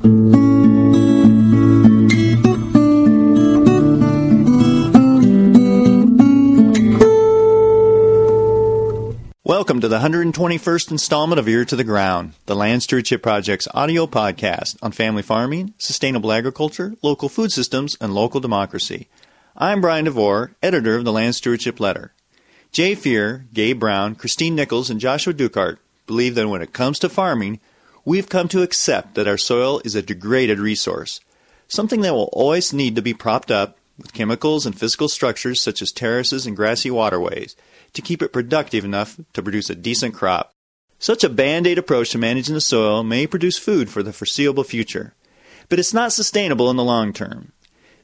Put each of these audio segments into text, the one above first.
Welcome to the 121st installment of Ear to the Ground, the Land Stewardship Project's audio podcast on family farming, sustainable agriculture, local food systems, and local democracy. I'm Brian DeVore, editor of the Land Stewardship Letter. Jay Fear, Gabe Brown, Kristine Nichols, and Joshua Dukart believe that when it comes to farming, we've come to accept that our soil is a degraded resource, something that will always need to be propped up with chemicals and physical structures such as terraces and grassy waterways to keep it productive enough to produce a decent crop. Such a band aid approach to managing the soil may produce food for the foreseeable future, but it's not sustainable in the long term.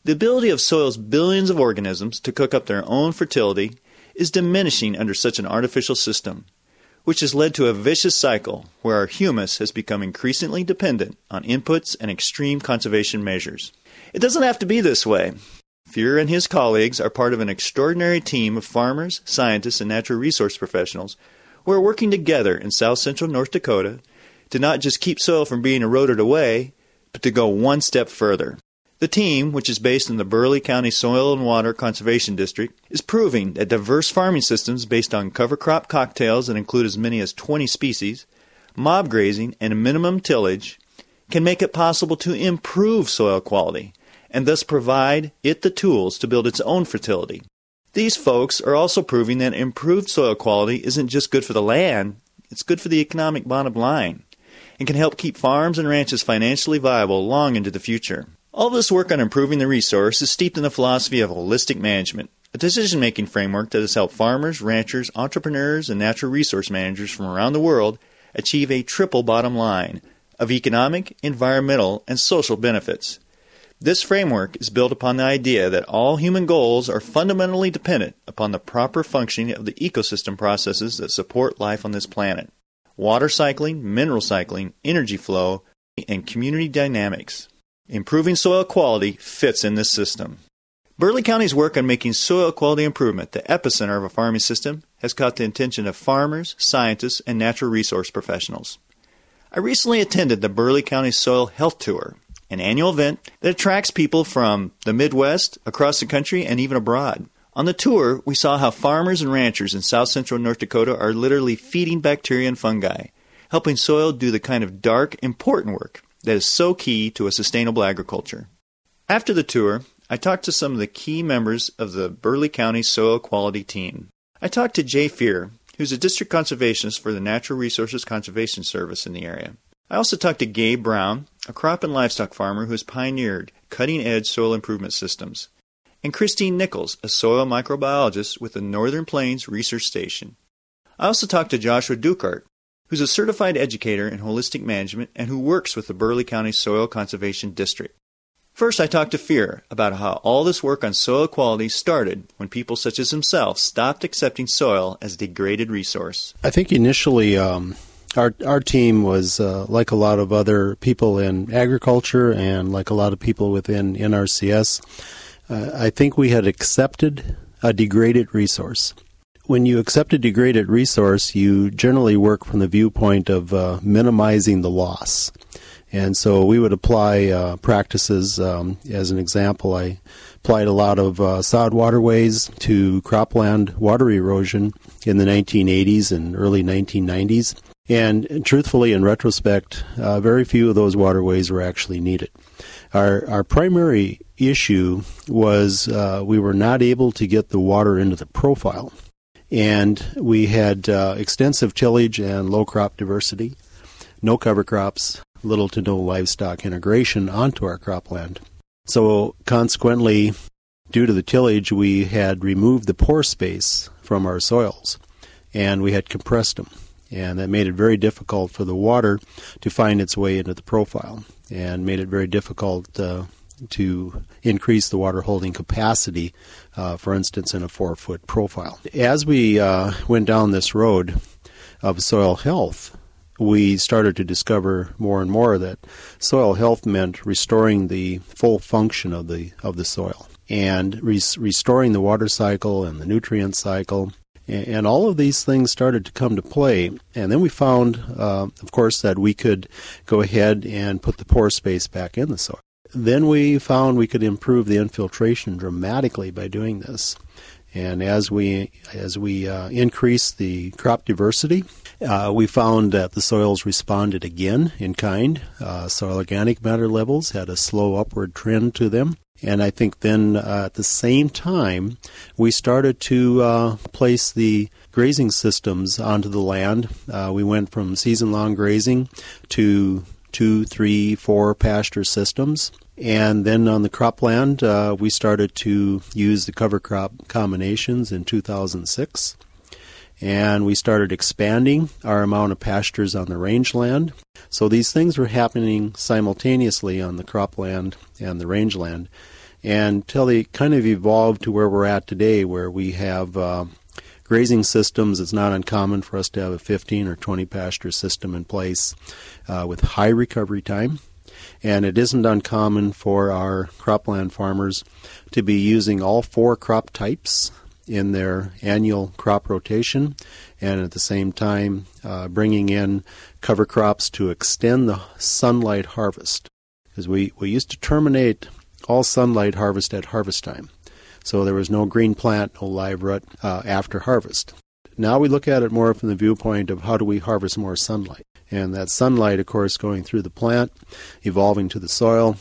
The ability of soil's billions of organisms to cook up their own fertility is diminishing under such an artificial system, which has led to a vicious cycle where our humus has become increasingly dependent on inputs and extreme conservation measures. It doesn't have to be this way. Fear and his colleagues are part of an extraordinary team of farmers, scientists, and natural resource professionals who are working together in south central North Dakota to not just keep soil from being eroded away, but to go one step further. The team, which is based in the Burleigh County Soil and Water Conservation District, is proving that diverse farming systems based on cover crop cocktails that include as many as 20 species, mob grazing, and minimum tillage can make it possible to improve soil quality and thus provide it the tools to build its own fertility. These folks are also proving that improved soil quality isn't just good for the land, it's good for the economic bottom line and can help keep farms and ranches financially viable long into the future. All this work on improving the resource is steeped in the philosophy of holistic management, a decision making framework that has helped farmers, ranchers, entrepreneurs, and natural resource managers from around the world achieve a triple bottom line of economic, environmental, and social benefits. This framework is built upon the idea that all human goals are fundamentally dependent upon the proper functioning of the ecosystem processes that support life on this planet water cycling, mineral cycling, energy flow, and community dynamics. Improving soil quality fits in this system. Burleigh County's work on making soil quality improvement the epicenter of a farming system has caught the attention of farmers, scientists, and natural resource professionals. I recently attended the Burleigh County Soil Health Tour, an annual event that attracts people from the Midwest, across the country, and even abroad. On the tour, we saw how farmers and ranchers in south central North Dakota are literally feeding bacteria and fungi, helping soil do the kind of dark, important work that is so key to a sustainable agriculture. After the tour, I talked to some of the key members of the Burleigh County Soil Quality Team. I talked to Jay Fear, who's a district conservationist for the Natural Resources Conservation Service in the area. I also talked to Gabe Brown, a crop and livestock farmer who has pioneered cutting edge soil improvement systems, and Kristine Nichols, a soil microbiologist with the Northern Plains Research Station. I also talked to Joshua Dukart, who's a certified educator in holistic management and who works with the Burleigh County Soil Conservation District. First, I talked to Fear about how all this work on soil quality started when people such as himself stopped accepting soil as a degraded resource. I think initially um, our our team was uh, like a lot of other people in agriculture and like a lot of people within NRCS. Uh, I think we had accepted a degraded resource. When you accept a degraded resource, you generally work from the viewpoint of uh, minimizing the loss. And so we would apply uh, practices. Um, as an example, I applied a lot of uh, sod waterways to cropland water erosion in the 1980s and early 1990s. And truthfully, in retrospect, uh, very few of those waterways were actually needed. Our, our primary issue was uh, we were not able to get the water into the profile. And we had uh, extensive tillage and low crop diversity, no cover crops, little to no livestock integration onto our cropland. So, consequently, due to the tillage, we had removed the pore space from our soils and we had compressed them and that made it very difficult for the water to find its way into the profile and made it very difficult uh, to increase the water holding capacity, uh, for instance, in a four foot profile. As we uh, went down this road of soil health, we started to discover more and more that soil health meant restoring the full function of the of the soil and res- restoring the water cycle and the nutrient cycle And all of these things started to come to play. And then we found, uh, of course, that we could go ahead and put the pore space back in the soil. Then we found we could improve the infiltration dramatically by doing this. And as we as we uh, increased the crop diversity, uh, we found that the soils responded again in kind. Uh, soil organic matter levels had a slow upward trend to them. And I think then uh, at the same time, we started to uh, place the grazing systems onto the land. Uh, we went from season long grazing to two, three, four pasture systems. And then on the cropland, uh, we started to use the cover crop combinations in 2006 and we started expanding our amount of pastures on the rangeland. So these things were happening simultaneously on the cropland and the rangeland And until they kind of evolved to where we're at today, where we have uh, grazing systems. It's not uncommon for us to have a 15 or 20 pasture system in place uh, with high recovery time. And it isn't uncommon for our cropland farmers to be using all four crop types in their annual crop rotation, and at the same time uh, bringing in cover crops to extend the sunlight harvest. Because we, we used to terminate all sunlight harvest at harvest time. So there was no green plant, no live root uh, after harvest. Now we look at it more from the viewpoint of how do we harvest more sunlight. And that sunlight, of course, going through the plant, evolving to the soil,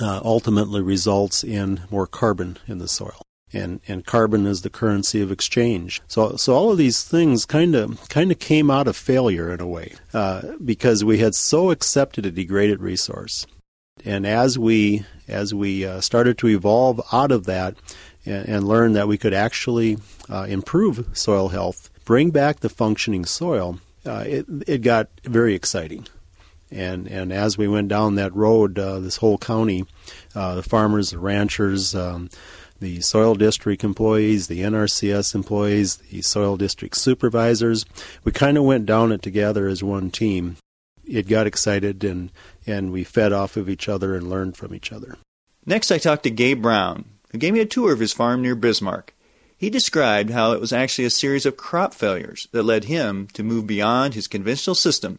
uh, ultimately results in more carbon in the soil and and carbon is the currency of exchange. So so all of these things kind of kind of came out of failure in a way uh, because we had so accepted a degraded resource, and as we as we uh, started to evolve out of that and, and learn that we could actually uh, improve soil health, bring back the functioning soil, uh, it it got very exciting. And and as we went down that road, uh, this whole county, uh, the farmers, the ranchers, um, the soil district employees, the NRCS employees, the soil district supervisors. We kind of went down it together as one team. It got excited and, and we fed off of each other and learned from each other. Next, I talked to Gabe Brown, gave me a tour of his farm near Bismarck. He described how it was actually a series of crop failures that led him to move beyond his conventional system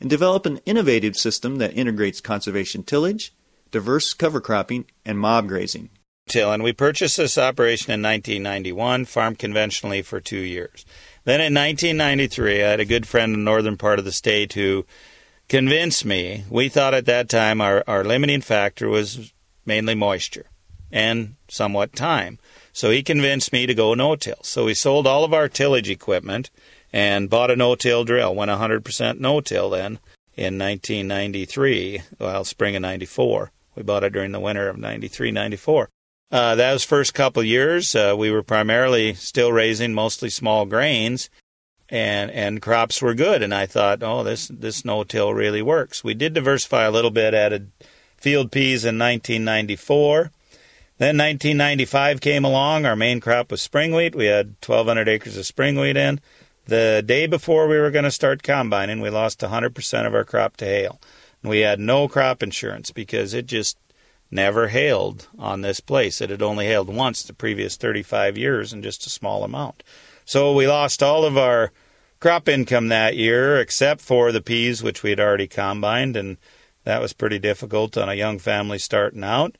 and develop an innovative system that integrates conservation tillage, diverse cover cropping, and mob grazing till, and we purchased this operation in 1991, farmed conventionally for two years. Then in 1993, I had a good friend in the northern part of the state who convinced me. We thought at that time our, our limiting factor was mainly moisture and somewhat time. So he convinced me to go no-till. So we sold all of our tillage equipment and bought a no-till drill. Went 100% no-till then in 1993, well, spring of 94. We bought it during the winter of 93, 94. Uh, that was first couple years. Uh, we were primarily still raising mostly small grains, and and crops were good. And I thought, oh, this this no-till really works. We did diversify a little bit. Added field peas in 1994. Then 1995 came along. Our main crop was spring wheat. We had 1,200 acres of spring wheat in. The day before we were going to start combining, we lost 100% of our crop to hail. And we had no crop insurance because it just never hailed on this place. It had only hailed once the previous 35 years in just a small amount. So we lost all of our crop income that year except for the peas, which we had already combined, and that was pretty difficult on a young family starting out.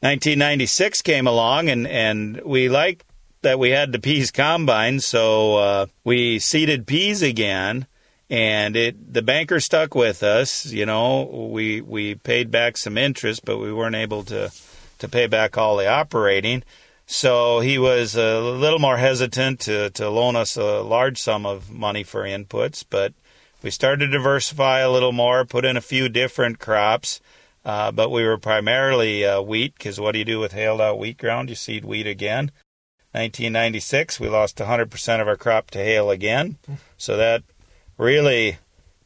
1996 came along, and, and we liked that we had the peas combine, so uh, we seeded peas again and it the banker stuck with us. You know, we we paid back some interest, but we weren't able to to pay back all the operating. So he was a little more hesitant to, to loan us a large sum of money for inputs, but we started to diversify a little more, put in a few different crops, uh, but we were primarily uh, wheat because what do you do with hailed out wheat ground? You seed wheat again. 1996, we lost 100% of our crop to hail again, so that really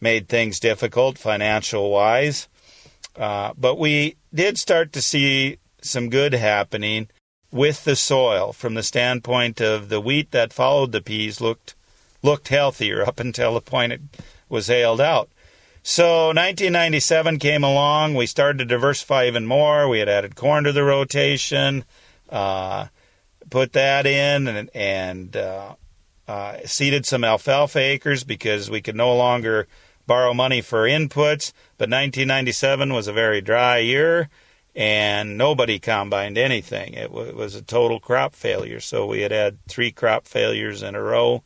made things difficult financial wise. Uh, but we did start to see some good happening with the soil from the standpoint of the wheat that followed the peas looked looked healthier up until the point it was hailed out. So 1997 came along. We started to diversify even more. We had added corn to the rotation, uh, put that in, and, and uh, uh, seeded some alfalfa acres because we could no longer borrow money for inputs. But 1997 was a very dry year, and nobody combined anything. It, w- it was a total crop failure. So we had had three crop failures in a row.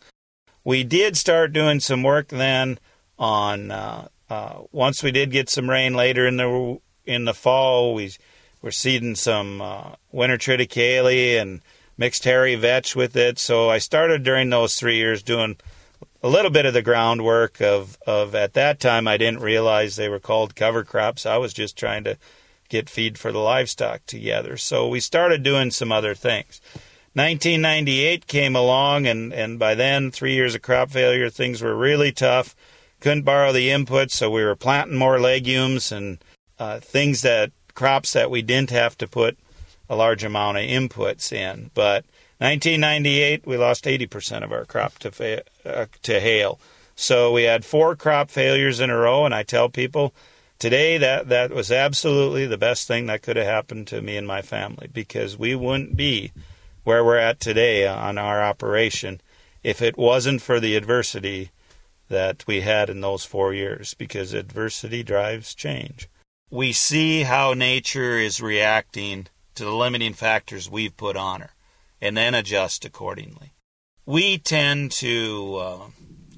We did start doing some work then on uh, uh, once we did get some rain later in the in the fall. We were seeding some uh, winter triticale and mixed hairy vetch with it. So I started during those three years doing a little bit of the groundwork of, of at that time I didn't realize they were called cover crops. I was just trying to get feed for the livestock together. So we started doing some other things. 1998 came along, and, and by then, three years of crop failure, things were really tough. Couldn't borrow the inputs, so we were planting more legumes and uh, things that crops that we didn't have to put a large amount of inputs in. But 1998, we lost 80% of our crop to fa- uh, to hail. So we had four crop failures in a row, and I tell people today that that was absolutely the best thing that could have happened to me and my family because we wouldn't be where we're at today on our operation if it wasn't for the adversity that we had in those four years because adversity drives change. We see how nature is reacting to the limiting factors we've put on her and then adjust accordingly. We tend to uh,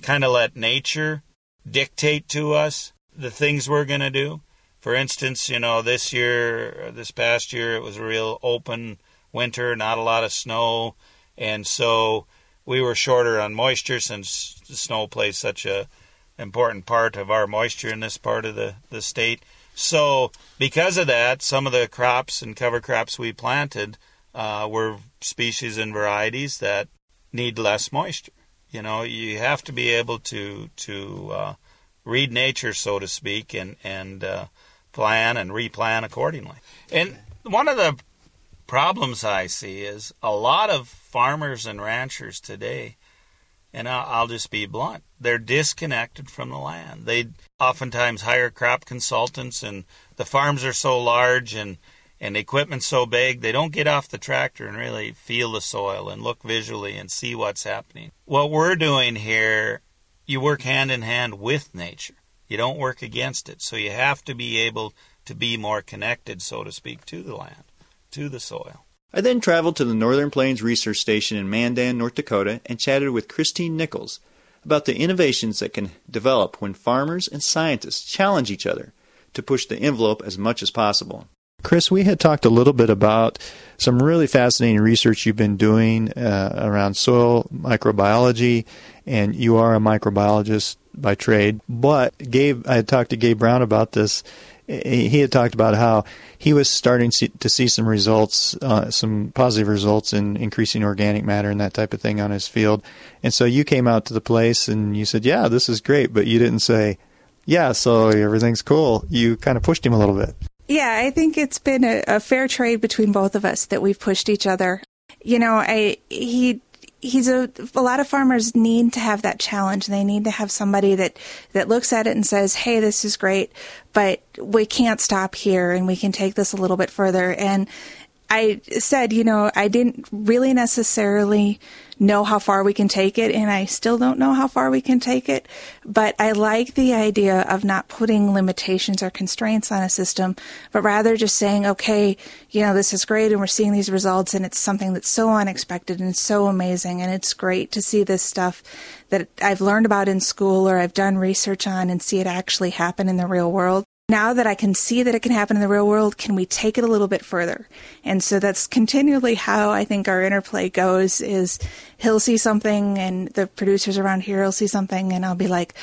kind of let nature dictate to us the things we're going to do. For instance, you know, this year, this past year, it was a real open winter, not a lot of snow, and so we were shorter on moisture since the snow plays such a important part of our moisture in this part of the, the state. So, because of that, some of the crops and cover crops we planted uh, were species and varieties that need less moisture. You know, you have to be able to to uh, read nature, so to speak, and and uh, plan and replan accordingly. And one of the problems I see is a lot of farmers and ranchers today, and I'll just be blunt, they're disconnected from the land. They oftentimes hire crop consultants, and the farms are so large and and the equipment's so big, they don't get off the tractor and really feel the soil and look visually and see what's happening. What we're doing here, you work hand in hand with nature. You don't work against it. So you have to be able to be more connected, so to speak, to the land, to the soil. I then traveled to the Northern Plains Research Station in Mandan, North Dakota, and chatted with Kristine Nichols about the innovations that can develop when farmers and scientists challenge each other to push the envelope as much as possible. Chris, we had talked a little bit about some really fascinating research you've been doing uh, around soil microbiology, and you are a microbiologist by trade. But Gabe, I had talked to Gabe Brown about this. He had talked about how he was starting to see some results, uh, some positive results in increasing organic matter and that type of thing on his field. And so you came out to the place and you said, "Yeah, this is great," but you didn't say, "Yeah, so everything's cool." You kind of pushed him a little bit. Yeah, I think it's been a, a, fair trade between both of us that we've pushed each other. You know, I he he's a a lot of farmers need to have that challenge. They need to have somebody that that looks at it and says, "Hey, this is great, but we can't stop here and we can take this a little bit further." And I said, you know, I didn't really necessarily know how far we can take it, and I still don't know how far we can take it. But I like the idea of not putting limitations or constraints on a system, but rather just saying, okay, you know, this is great, and we're seeing these results, and it's something that's so unexpected and so amazing, and it's great to see this stuff that I've learned about in school or I've done research on and see it actually happen in the real world now that I can see that it can happen in the real world, can we take it a little bit further? And so that's continually how I think our interplay goes is he'll see something and the producers around here will see something and I'll be like,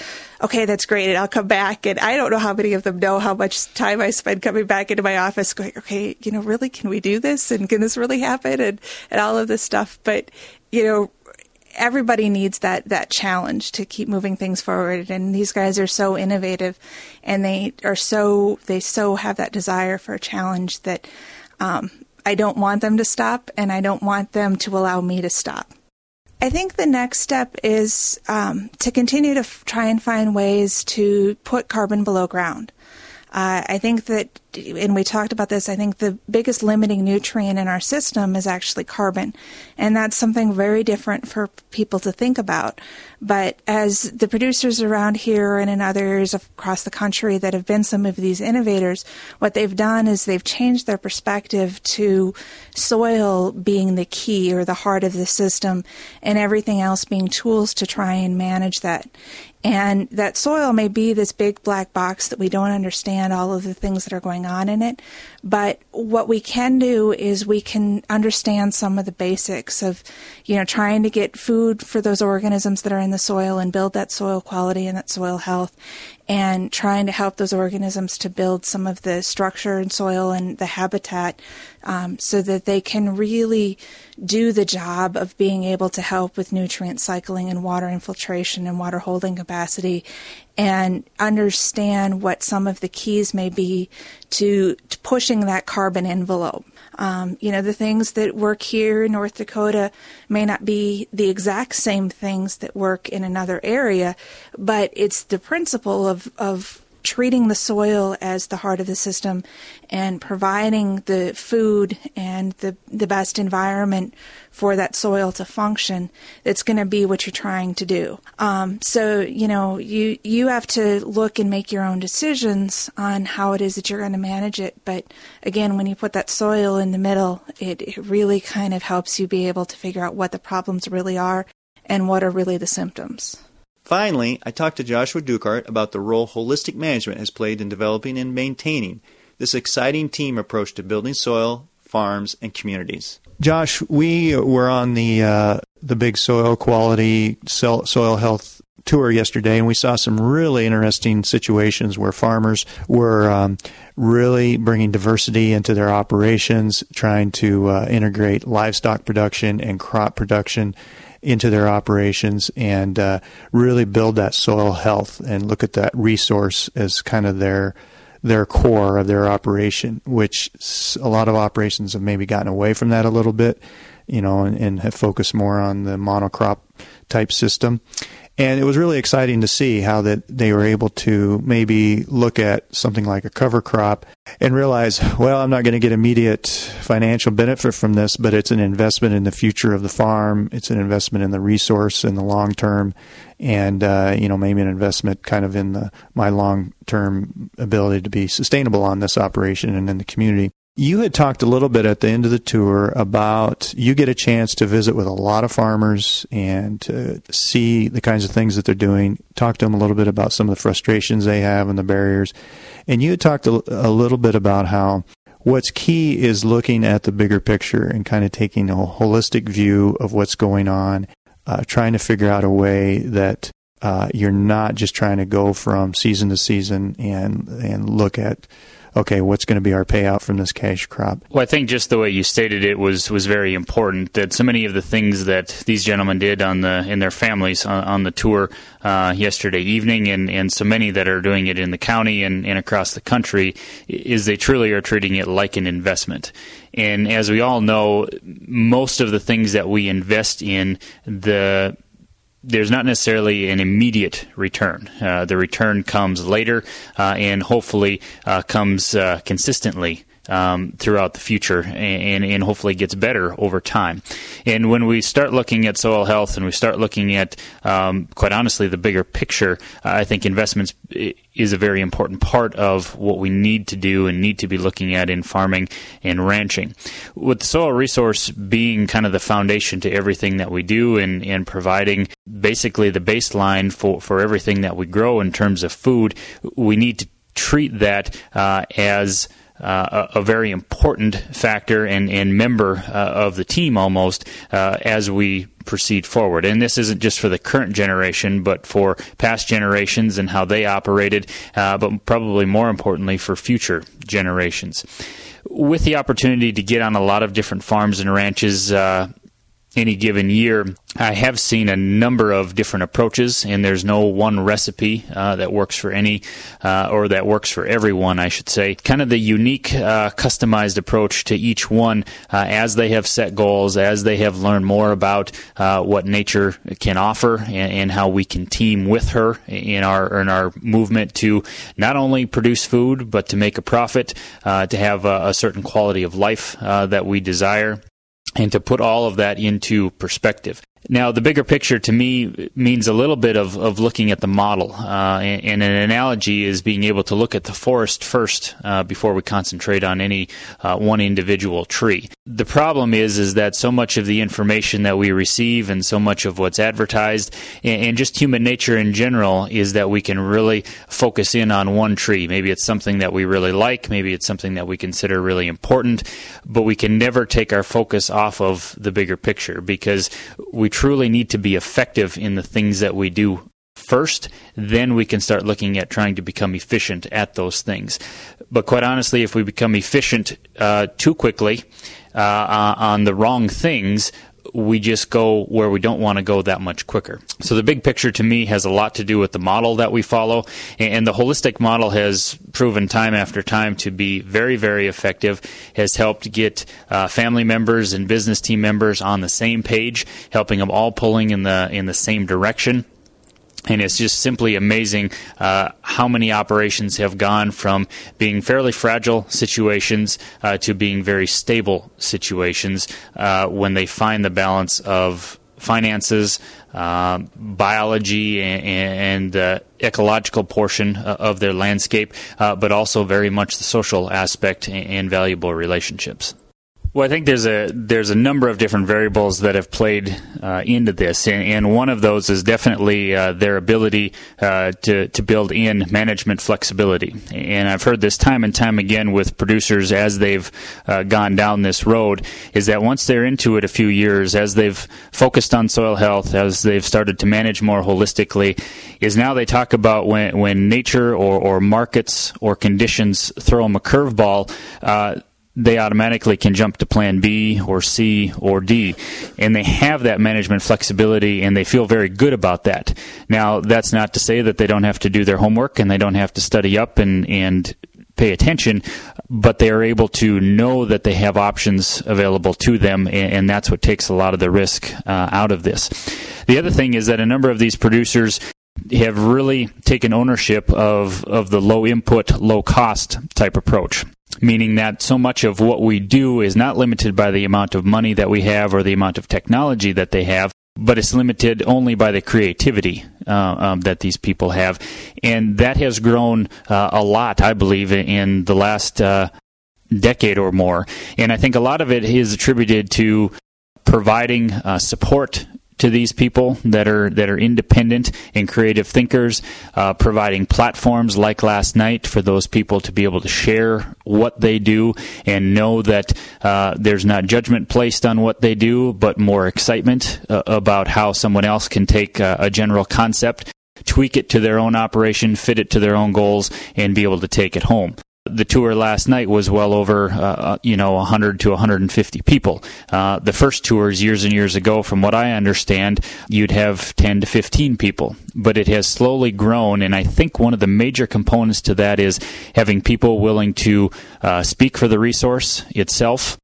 okay, that's great. And I'll come back and I don't know how many of them know how much time I spend coming back into my office going, okay, you know, really, can we do this? And can this really happen? And, and all of this stuff. But, you know, everybody needs that that challenge to keep moving things forward and these guys are so innovative and they are so they so have that desire for a challenge that um, I don't want them to stop and I don't want them to allow me to stop. I think the next step is um, to continue to f- try and find ways to put carbon below ground. Uh, I think that and we talked about this, I think the biggest limiting nutrient in our system is actually carbon. And that's something very different for people to think about. But as the producers around here and in other areas across the country that have been some of these innovators, what they've done is they've changed their perspective to soil being the key or the heart of the system and everything else being tools to try and manage that. And that soil may be this big black box that we don't understand all of the things that are going on in it. But what we can do is we can understand some of the basics of, you know, trying to get food for those organisms that are in the soil and build that soil quality and that soil health and trying to help those organisms to build some of the structure and soil and the habitat um, so that they can really do the job of being able to help with nutrient cycling and water infiltration and water holding capacity and understand what some of the keys may be to, to pushing that carbon envelope. Um, you know, the things that work here in North Dakota may not be the exact same things that work in another area, but it's the principle of, of treating the soil as the heart of the system and providing the food and the, the best environment for that soil to function that's going to be what you're trying to do. Um, so, you know, you, you have to look and make your own decisions on how it is that you're going to manage it. But again, when you put that soil in the middle, it, it really kind of helps you be able to figure out what the problems really are and what are really the symptoms. Finally, I talked to Joshua Dukart about the role holistic management has played in developing and maintaining this exciting team approach to building soil, farms, and communities. Josh, we were on the uh, the big soil quality soil health tour yesterday, and we saw some really interesting situations where farmers were um, really bringing diversity into their operations, trying to uh, integrate livestock production and crop production into their operations and uh, really build that soil health and look at that resource as kind of their their core of their operation, which a lot of operations have maybe gotten away from that a little bit, you know, and, and have focused more on the monocrop type system. And it was really exciting to see how that they were able to maybe look at something like a cover crop and realize, well, I'm not going to get immediate financial benefit from this, but it's an investment in the future of the farm. It's an investment in the resource in the long term, and uh, you know maybe an investment kind of in the my long term ability to be sustainable on this operation and in the community. You had talked a little bit at the end of the tour about you get a chance to visit with a lot of farmers and to see the kinds of things that they're doing. Talk to them a little bit about some of the frustrations they have and the barriers. And you had talked a, a little bit about how what's key is looking at the bigger picture and kind of taking a holistic view of what's going on, uh, trying to figure out a way that uh, you're not just trying to go from season to season and and look at okay, what's going to be our payout from this cash crop? Well, I think just the way you stated it was was very important. That so many of the things that these gentlemen did on the in their families on, on the tour uh, yesterday evening, and, and so many that are doing it in the county and, and across the country, is they truly are treating it like an investment. And as we all know, most of the things that we invest in, the there's not necessarily an immediate return. Uh, the return comes later uh, and hopefully uh, comes uh, consistently um, throughout the future and, and hopefully gets better over time. And when we start looking at soil health and we start looking at, um, quite honestly, the bigger picture, I think investments is a very important part of what we need to do and need to be looking at in farming and ranching. With the soil resource being kind of the foundation to everything that we do and, and providing basically the baseline for, for everything that we grow in terms of food, we need to treat that uh, as uh, a, very important factor and, and member uh, of the team almost uh, as we proceed forward. And this isn't just for the current generation, but for past generations and how they operated, uh, but probably more importantly for future generations. With the opportunity to get on a lot of different farms and ranches, uh, any given year, I have seen a number of different approaches, and there's no one recipe uh, that works for any uh, or that works for everyone, I should say. Kind of the unique, uh, customized approach to each one uh, as they have set goals, as they have learned more about uh, what nature can offer, and, and, how we can team with her in our in our movement to not only produce food but to make a profit, uh, to have a, a, certain quality of life that we desire and to put all of that into perspective. Now, the bigger picture to me means a little bit of, of looking at the model. Uh, and, and, an analogy is being able to look at the forest first uh, before we concentrate on any uh, one individual tree. The problem is, is that so much of the information that we receive and so much of what's advertised and, and just human nature in general is that we can really focus in on one tree. Maybe it's something that we really like, maybe it's something that we consider really important, but we can never take our focus off of the bigger picture because we truly need to be effective in the things that we do first, then we can start looking at trying to become efficient at those things. But quite honestly, if we become efficient uh, too quickly uh, on the wrong things, we just go where we don't want to go that much quicker. So the big picture to me has a lot to do with the model that we follow, and the holistic model has proven time after time to be very, very effective. Has helped get uh, family members and business team members on the same page, helping them all pulling in the in the same direction. And it's just simply amazing uh, how many operations have gone from being fairly fragile situations uh, to being very stable situations uh, when they find the balance of finances, uh, biology, and, and ecological portion uh, of their landscape, uh, but also very much the social aspect and valuable relationships. Well, I think there's a there's a number of different variables that have played uh, into this, and, and, one of those is definitely uh, their ability uh, to to build in management flexibility. And I've heard this time and time again with producers as they've uh, gone down this road, is that once they're into it a few years, as they've focused on soil health, as they've started to manage more holistically, is now they talk about when when nature or, or markets or conditions throw them a curveball uh, they automatically can jump to plan B or C or D. And they have that management flexibility and they feel very good about that. Now, that's not to say that they don't have to do their homework and they don't have to study up and, and pay attention, but they are able to know that they have options available to them, and, and that's what takes a lot of the risk uh, out of this. The other thing is that a number of these producers have really taken ownership of, of the low input, low cost type approach meaning that so much of what we do is not limited by the amount of money that we have or the amount of technology that they have, but it's limited only by the creativity uh, um, that these people have. And that has grown uh, a lot, I believe, in the last uh, decade or more. And I think a lot of it is attributed to providing uh, support to these people that are that are independent and creative thinkers, uh, providing platforms like last night for those people to be able to share what they do and know that uh, there's not judgment placed on what they do, but more excitement uh, about how someone else can take a general concept tweak it to their own operation, fit it to their own goals, and be able to take it home the tour last night was well over uh, uh you know 100 to 150 people. Uh, the first tours years and years ago, from what I understand, you'd have 10 to 15 people, but it has slowly grown, and I think one of the major components to that is having people willing to uh, speak for the resource itself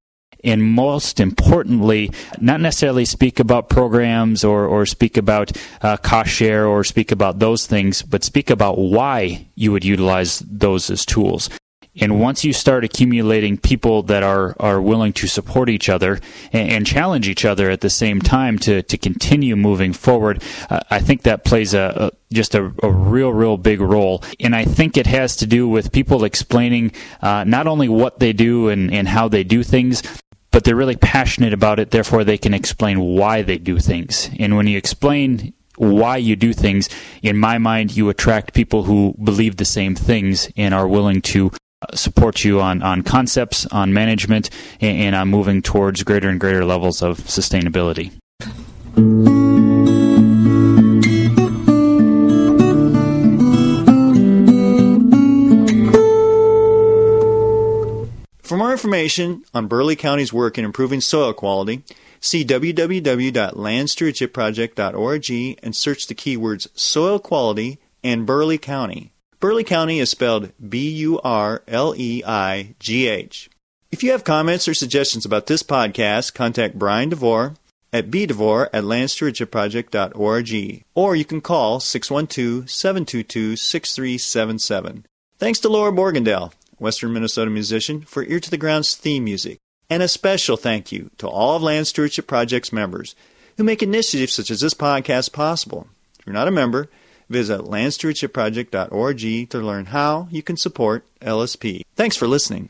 and most importantly, not necessarily speak about programs or, or speak about uh, cost share or speak about those things, but speak about why you would utilize those as tools. And once you start accumulating people that are, are willing to support each other and, and challenge each other at the same time to, to continue moving forward, uh, I think that plays a, a just a, a, real, real big role. And I think it has to do with people explaining uh, not only what they do and, and how they do things, but they're really passionate about it, therefore they can explain why they do things. And when you explain why you do things, in my mind, you attract people who believe the same things and are willing to support you on, on concepts, on management, and, and on moving towards greater and greater levels of sustainability. For more information on Burleigh County's work in improving soil quality, see www.landstewardshipproject.org and search the keywords soil quality and Burleigh County. Burleigh County is spelled B U R L E I G H. If you have comments or suggestions about this podcast, contact Brian DeVore at bdevore at landstewardshipproject.org or you can call 612-722-6377. Thanks to Laura Borgendale, Western Minnesota musician, for Ear to the Ground's theme music. And a special thank you to all of Land Stewardship Project's members who make initiatives such as this podcast possible. If you're not a member, visit landstewardshipproject.org to learn how you can support LSP. Thanks for listening.